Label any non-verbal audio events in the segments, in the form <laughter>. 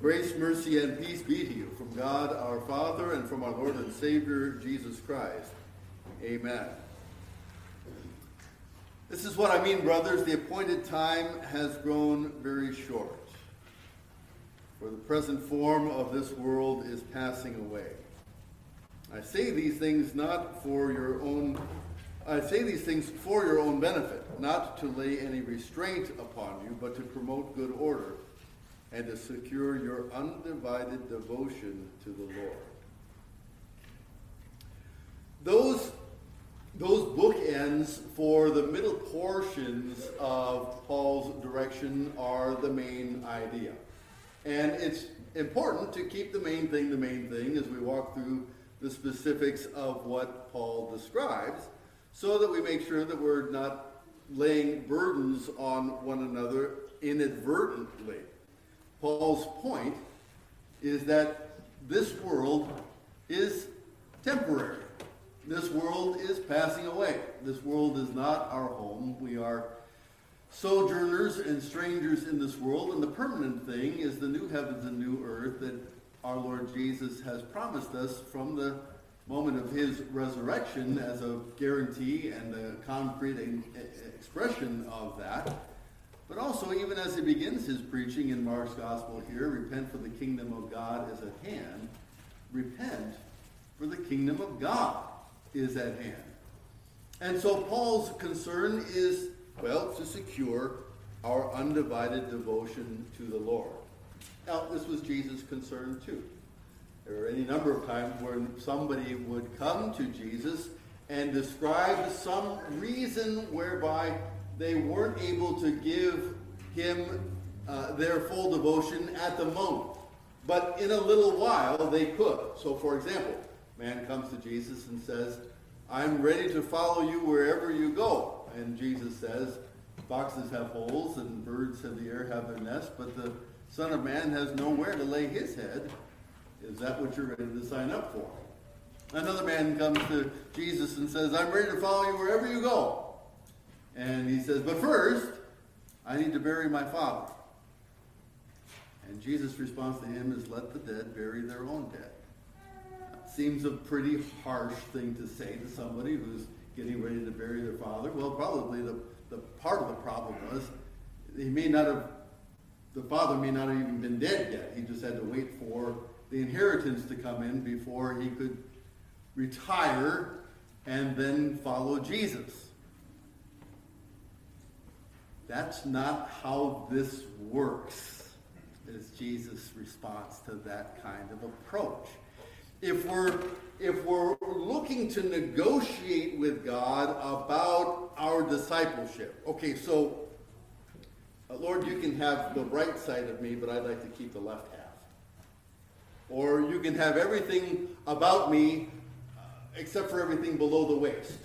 Grace, mercy, and peace be to you from God our Father and from our Lord and Savior Jesus Christ. Amen. This is what I mean, brothers. The appointed time has grown very short. For the present form of this world is passing away. I say these things not for your own I say these things for your own benefit, not to lay any restraint upon you, but to promote good order and to secure your undivided devotion to the Lord. Those, those bookends for the middle portions of Paul's direction are the main idea. And it's important to keep the main thing the main thing as we walk through the specifics of what Paul describes so that we make sure that we're not laying burdens on one another inadvertently. Paul's point is that this world is temporary. This world is passing away. This world is not our home. We are sojourners and strangers in this world, and the permanent thing is the new heavens and new earth that our Lord Jesus has promised us from the moment of his resurrection as a guarantee and a concrete expression of that. But also, even as he begins his preaching in Mark's gospel here, repent for the kingdom of God is at hand. Repent for the kingdom of God is at hand. And so Paul's concern is, well, to secure our undivided devotion to the Lord. Now, this was Jesus' concern too. There were any number of times when somebody would come to Jesus and describe some reason whereby they weren't able to give him uh, their full devotion at the moment. But in a little while, they could. So, for example, man comes to Jesus and says, I'm ready to follow you wherever you go. And Jesus says, Foxes have holes and birds of the air have their nests, but the Son of Man has nowhere to lay his head. Is that what you're ready to sign up for? Another man comes to Jesus and says, I'm ready to follow you wherever you go. And he says, But first, I need to bury my father. And Jesus' response to him is, Let the dead bury their own dead. That seems a pretty harsh thing to say to somebody who's getting ready to bury their father. Well, probably the, the part of the problem was he may not have, the father may not have even been dead yet. He just had to wait for the inheritance to come in before he could retire and then follow Jesus. That's not how this works, is Jesus' response to that kind of approach. If we're, if we're looking to negotiate with God about our discipleship, okay, so uh, Lord, you can have the right side of me, but I'd like to keep the left half. Or you can have everything about me uh, except for everything below the waist.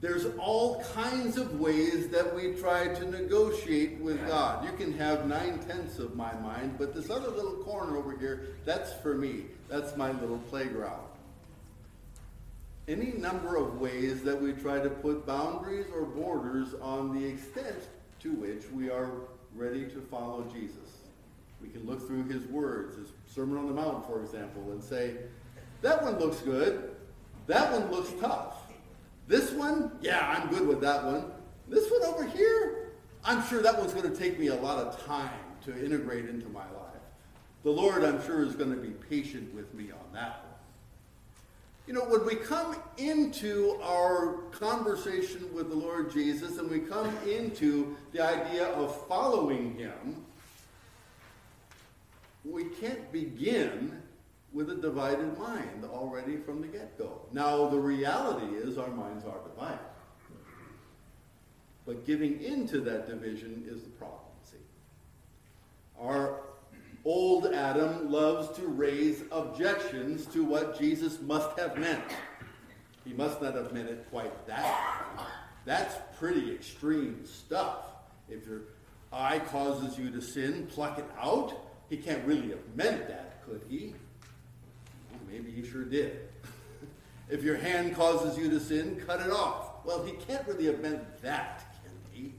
There's all kinds of ways that we try to negotiate with God. You can have nine tenths of my mind, but this other little corner over here, that's for me. That's my little playground. Any number of ways that we try to put boundaries or borders on the extent to which we are ready to follow Jesus. We can look through his words, his Sermon on the Mount, for example, and say, that one looks good. That one looks tough. This one, yeah, I'm good with that one. This one over here, I'm sure that one's going to take me a lot of time to integrate into my life. The Lord, I'm sure, is going to be patient with me on that one. You know, when we come into our conversation with the Lord Jesus and we come into the idea of following him, we can't begin with a divided mind already from the get-go. Now, the reality is our minds are divided. But giving into that division is the problem, see. Our old Adam loves to raise objections to what Jesus must have meant. He must not have meant it quite that. That's pretty extreme stuff. If your eye causes you to sin, pluck it out. He can't really have meant that, could he? Maybe he sure did. <laughs> if your hand causes you to sin, cut it off. Well, he can't really have meant that, can he?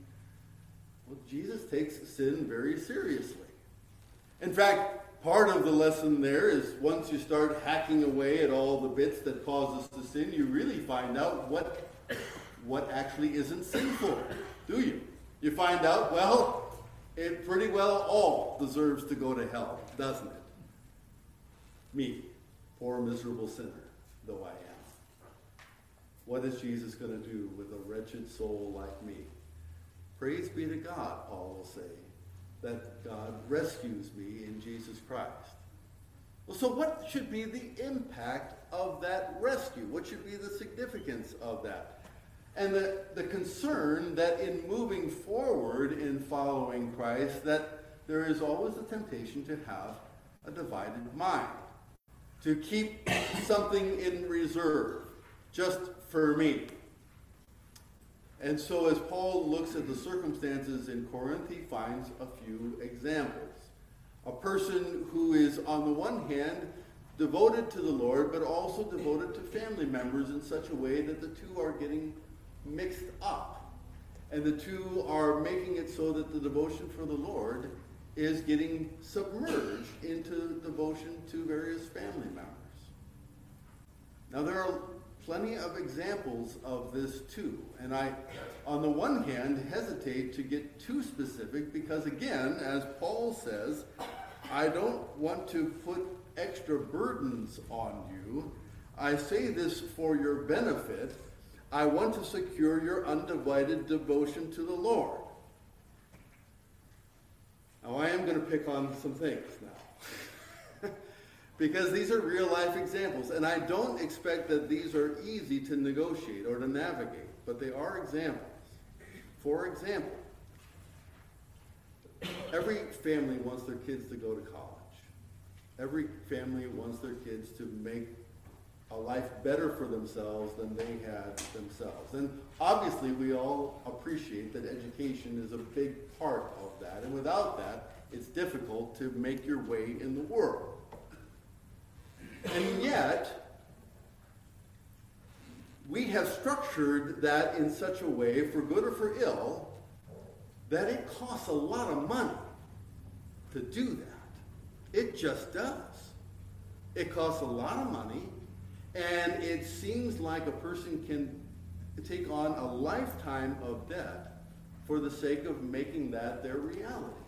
Well, Jesus takes sin very seriously. In fact, part of the lesson there is once you start hacking away at all the bits that cause us to sin, you really find out what, what actually isn't sinful, do you? You find out, well, it pretty well all deserves to go to hell, doesn't it? Me, poor miserable sinner, though I am. What is Jesus going to do with a wretched soul like me? Praise be to God, Paul will say, that God rescues me in Jesus Christ. Well, so what should be the impact of that rescue? What should be the significance of that? And the, the concern that in moving forward in following Christ, that there is always a temptation to have a divided mind, to keep something in reserve, just for me. And so, as Paul looks at the circumstances in Corinth, he finds a few examples. A person who is, on the one hand, devoted to the Lord, but also devoted to family members in such a way that the two are getting mixed up. And the two are making it so that the devotion for the Lord is getting submerged into devotion to various family members. Now, there are plenty of examples of this too. And I, on the one hand, hesitate to get too specific because, again, as Paul says, I don't want to put extra burdens on you. I say this for your benefit. I want to secure your undivided devotion to the Lord. Now, I am going to pick on some things now. <laughs> because these are real life examples. And I don't expect that these are easy to negotiate or to navigate, but they are examples. For example, every family wants their kids to go to college. Every family wants their kids to make a life better for themselves than they had themselves. And obviously, we all appreciate that education is a big part of that. And without that, it's difficult to make your way in the world. And yet, we have structured that in such a way, for good or for ill, that it costs a lot of money to do that. It just does. It costs a lot of money and it seems like a person can take on a lifetime of debt for the sake of making that their reality.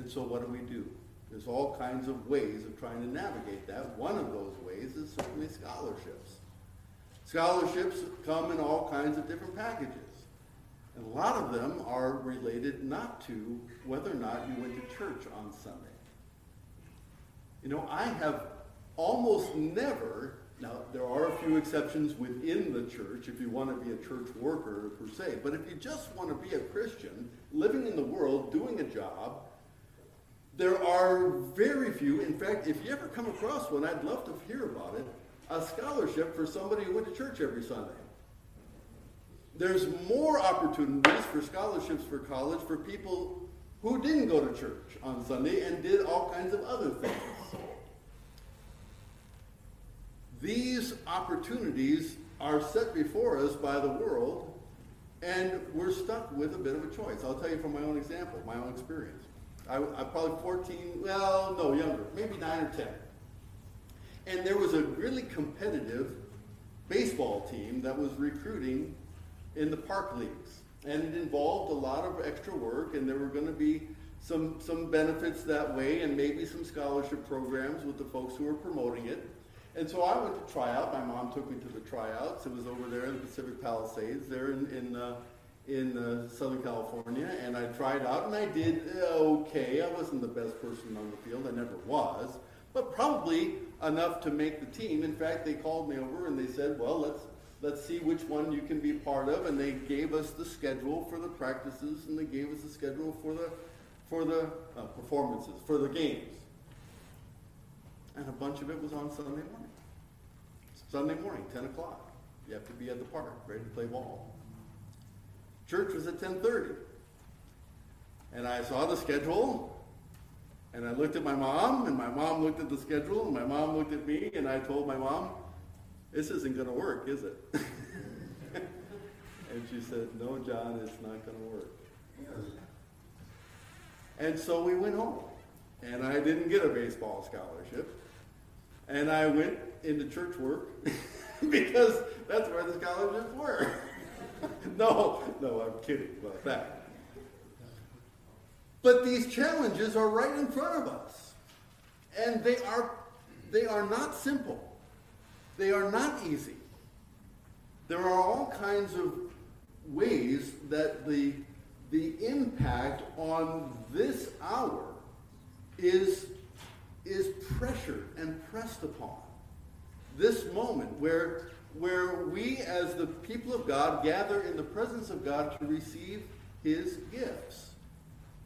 And so what do we do? There's all kinds of ways of trying to navigate that. One of those ways is certainly scholarships. Scholarships come in all kinds of different packages. And a lot of them are related not to whether or not you went to church on Sunday. You know, I have almost never, now there are a few exceptions within the church if you want to be a church worker per se, but if you just want to be a Christian, living in the world, doing a job, there are very few, in fact, if you ever come across one, I'd love to hear about it, a scholarship for somebody who went to church every Sunday. There's more opportunities for scholarships for college for people who didn't go to church on Sunday and did all kinds of other things. These opportunities are set before us by the world, and we're stuck with a bit of a choice. I'll tell you from my own example, my own experience. I, am probably 14, well, no, younger, maybe 9 or 10. And there was a really competitive baseball team that was recruiting in the park leagues. And it involved a lot of extra work, and there were going to be some, some benefits that way, and maybe some scholarship programs with the folks who were promoting it. And so I went to try out. My mom took me to the tryouts. It was over there in the Pacific Palisades, there in in, uh, in uh, Southern California, and I tried out, and I did okay. I wasn't the best person on the field. I never was, but probably enough to make the team. In fact, they called me over and they said, "Well, let's let's see which one you can be part of." And they gave us the schedule for the practices, and they gave us the schedule for the for the uh, performances, for the games and a bunch of it was on Sunday morning. Sunday morning, 10 o'clock. You have to be at the park, ready to play ball. Church was at 10.30. And I saw the schedule, and I looked at my mom, and my mom looked at the schedule, and my mom looked at me, and I told my mom, this isn't going to work, is it? <laughs> and she said, no, John, it's not going to work. And so we went home. and I didn't get a baseball scholarship. And I went into church work <laughs> because that's where the scholarships were. <laughs> no, no, I'm kidding about that. But these challenges are right in front of us. And they are, they are not simple. They are not easy. There are all kinds of ways that the, the impact on this hour is, is pressured and pressed upon. This moment where, where we, as the people of God, gather in the presence of God to receive his gifts.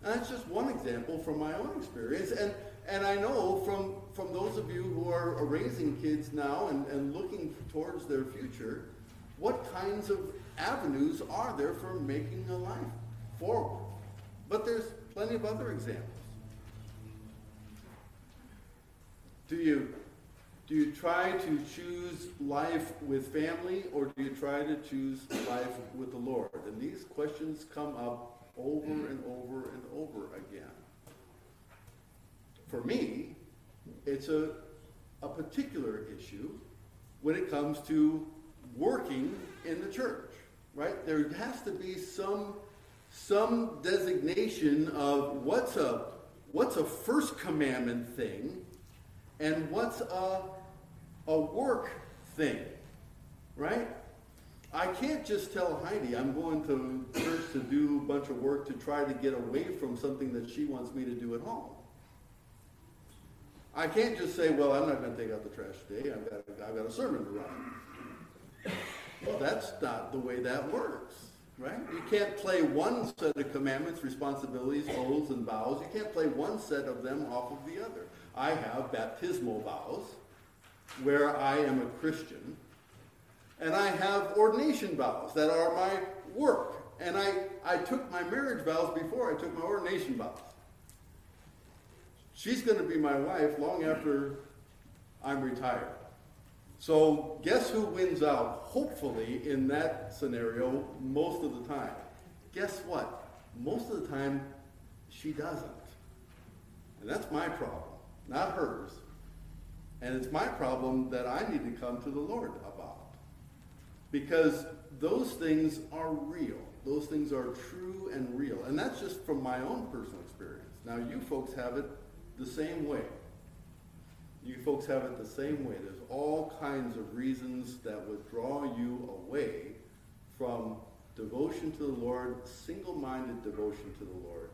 And that's just one example from my own experience. And, and I know from, from those of you who are raising kids now and, and looking towards their future, what kinds of avenues are there for making a life forward? But there's plenty of other examples. Do you, do you try to choose life with family or do you try to choose life with the Lord? And these questions come up over and over and over again. For me, it's a, a particular issue when it comes to working in the church, right? There has to be some, some designation of what's a, what's a first commandment thing and what's a, a work thing, right? I can't just tell Heidi I'm going to church to do a bunch of work to try to get away from something that she wants me to do at home. I can't just say, well, I'm not going to take out the trash today. I've got, I've got a sermon to run. Well, that's not the way that works, right? You can't play one set of commandments, responsibilities, oaths, and vows. You can't play one set of them off of the other. I have baptismal vows where I am a Christian, and I have ordination vows that are my work. And I, I took my marriage vows before I took my ordination vows. She's going to be my wife long after I'm retired. So, guess who wins out, hopefully, in that scenario most of the time? Guess what? Most of the time, she doesn't. And that's my problem not hers. And it's my problem that I need to come to the Lord about. Because those things are real. Those things are true and real. And that's just from my own personal experience. Now, you folks have it the same way. You folks have it the same way. There's all kinds of reasons that would draw you away from devotion to the Lord, single minded devotion to the Lord.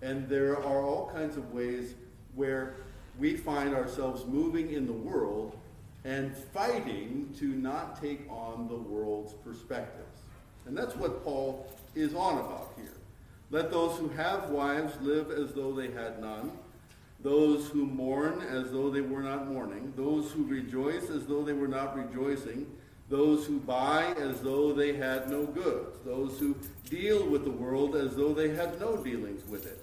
And there are all kinds of ways where we find ourselves moving in the world and fighting to not take on the world's perspectives. And that's what Paul is on about here. Let those who have wives live as though they had none, those who mourn as though they were not mourning, those who rejoice as though they were not rejoicing, those who buy as though they had no goods, those who deal with the world as though they had no dealings with it.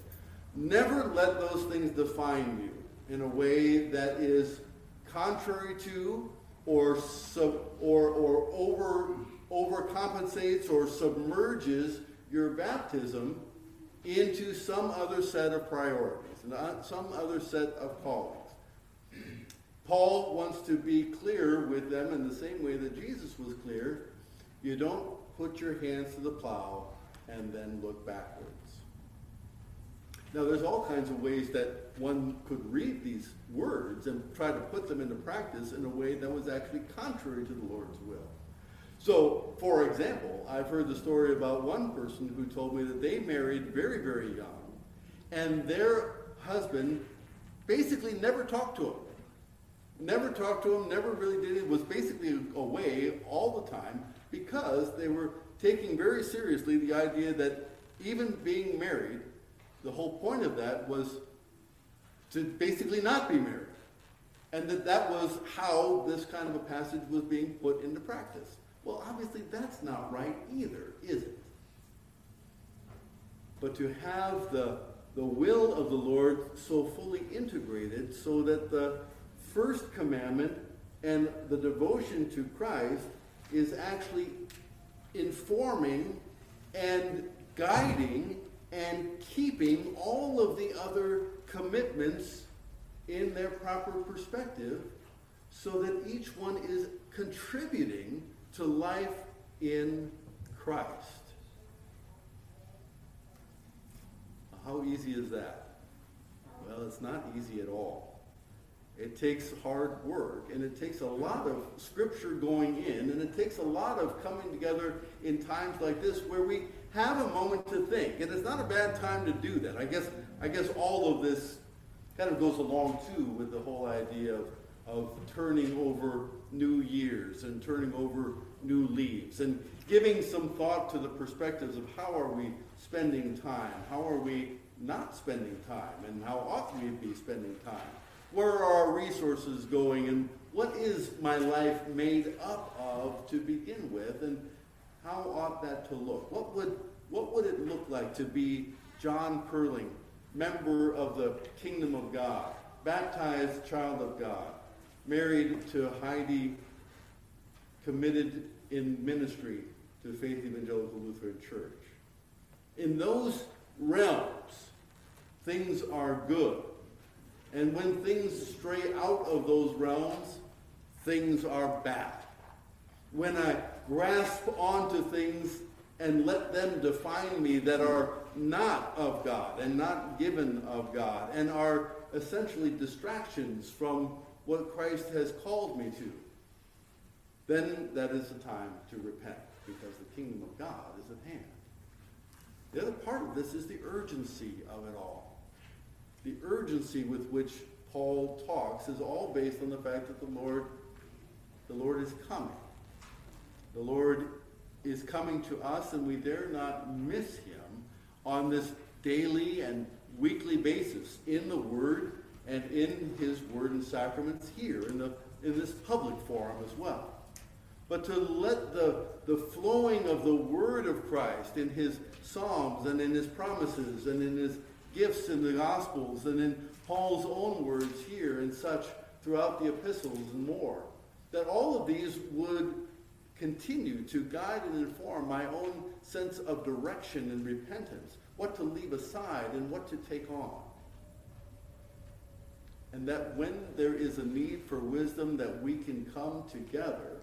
Never let those things define you in a way that is contrary to or sub, or, or over overcompensates or submerges your baptism into some other set of priorities and uh, some other set of callings. Paul wants to be clear with them in the same way that Jesus was clear. You don't put your hands to the plow and then look backwards. Now, there's all kinds of ways that one could read these words and try to put them into practice in a way that was actually contrary to the Lord's will. So, for example, I've heard the story about one person who told me that they married very, very young, and their husband basically never talked to him. Never talked to him, never really did it, was basically away all the time because they were taking very seriously the idea that even being married the whole point of that was to basically not be married. And that that was how this kind of a passage was being put into practice. Well, obviously that's not right either, is it? But to have the, the will of the Lord so fully integrated so that the first commandment and the devotion to Christ is actually informing and guiding and keeping all of the other commitments in their proper perspective so that each one is contributing to life in Christ. How easy is that? Well, it's not easy at all. It takes hard work, and it takes a lot of scripture going in, and it takes a lot of coming together in times like this where we have a moment to think. And it's not a bad time to do that. I guess, I guess all of this kind of goes along too with the whole idea of, of turning over new years and turning over new leaves and giving some thought to the perspectives of how are we spending time, how are we not spending time, and how ought we be spending time. Where are our resources going, and what is my life made up of to begin with, and how ought that to look? What would, what would it look like to be John Perling, member of the kingdom of God, baptized child of God, married to Heidi, committed in ministry to the Faith Evangelical Lutheran Church? In those realms, things are good. And when things stray out of those realms, things are bad. When I grasp onto things and let them define me that are not of God and not given of God and are essentially distractions from what Christ has called me to, then that is the time to repent because the kingdom of God is at hand. The other part of this is the urgency of it all. The urgency with which Paul talks is all based on the fact that the Lord, the Lord is coming. The Lord is coming to us, and we dare not miss him on this daily and weekly basis in the Word and in his Word and sacraments here in, the, in this public forum as well. But to let the, the flowing of the Word of Christ in his Psalms and in his promises and in his gifts in the Gospels and in Paul's own words here and such throughout the epistles and more, that all of these would continue to guide and inform my own sense of direction and repentance, what to leave aside and what to take on. And that when there is a need for wisdom, that we can come together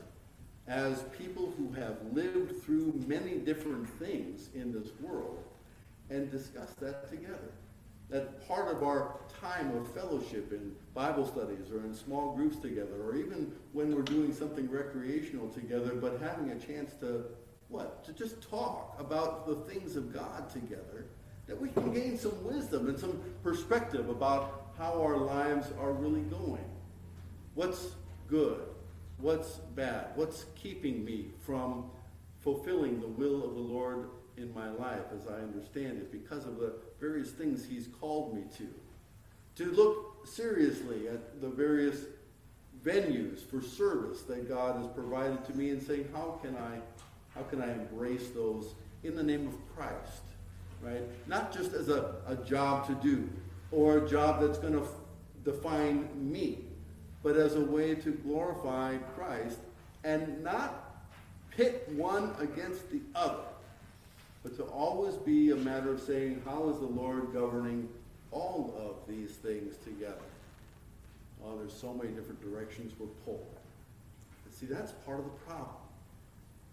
as people who have lived through many different things in this world and discuss that together. That part of our time of fellowship in Bible studies or in small groups together, or even when we're doing something recreational together, but having a chance to, what? To just talk about the things of God together, that we can gain some wisdom and some perspective about how our lives are really going. What's good? What's bad? What's keeping me from fulfilling the will of the Lord in my life as I understand it because of the various things he's called me to? to look seriously at the various venues for service that God has provided to me and saying, how can I, how can I embrace those in the name of Christ, right? Not just as a, a job to do or a job that's going to f- define me, but as a way to glorify Christ and not pit one against the other, but to always be a matter of saying, how is the Lord governing all of these things together. Oh, there's so many different directions we're pulled. And see, that's part of the problem.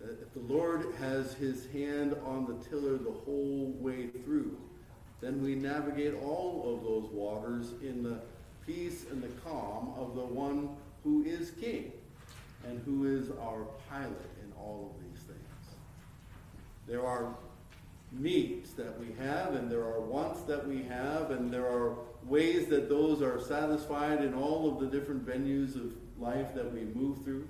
That if the Lord has his hand on the tiller the whole way through, then we navigate all of those waters in the peace and the calm of the one who is king and who is our pilot all of these things. There are needs that we have, and there are wants that we have, and there are ways that those are satisfied in all of the different venues of life that we move through.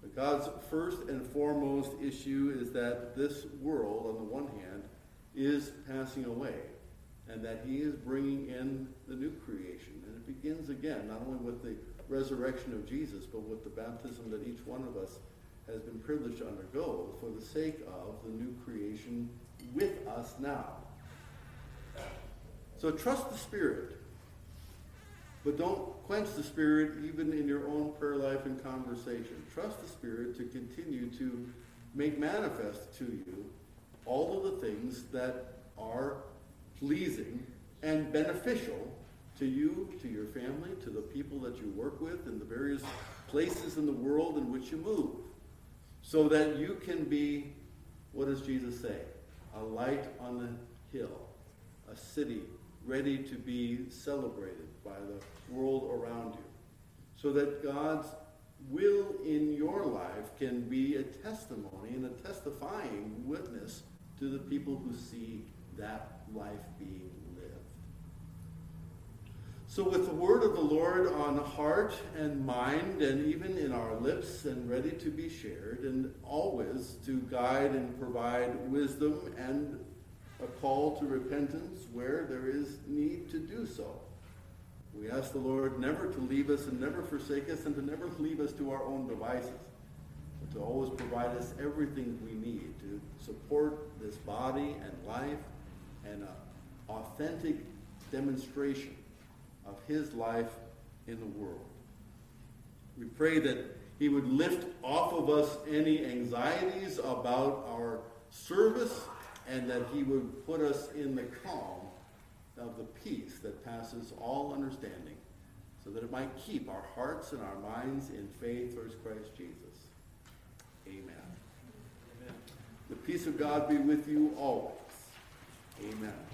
But God's first and foremost issue is that this world, on the one hand, is passing away, and that He is bringing in the new creation. And it begins again, not only with the resurrection of Jesus, but with the baptism that each one of us has been privileged to undergo for the sake of the new creation with us now. So trust the Spirit. But don't quench the Spirit even in your own prayer life and conversation. Trust the Spirit to continue to make manifest to you all of the things that are pleasing and beneficial to you, to your family, to the people that you work with, in the various places in the world in which you move, so that you can be, what does Jesus say? A light on the hill, a city ready to be celebrated by the world around you, so that God's will in your life can be a testimony and a testifying witness to the people who see that life being. So, with the word of the Lord on heart and mind, and even in our lips, and ready to be shared, and always to guide and provide wisdom and a call to repentance where there is need to do so. We ask the Lord never to leave us and never forsake us and to never leave us to our own devices, but to always provide us everything we need to support this body and life and an authentic demonstration of his life in the world. We pray that he would lift off of us any anxieties about our service and that he would put us in the calm of the peace that passes all understanding so that it might keep our hearts and our minds in faith towards Christ Jesus. Amen. Amen. The peace of God be with you always. Amen.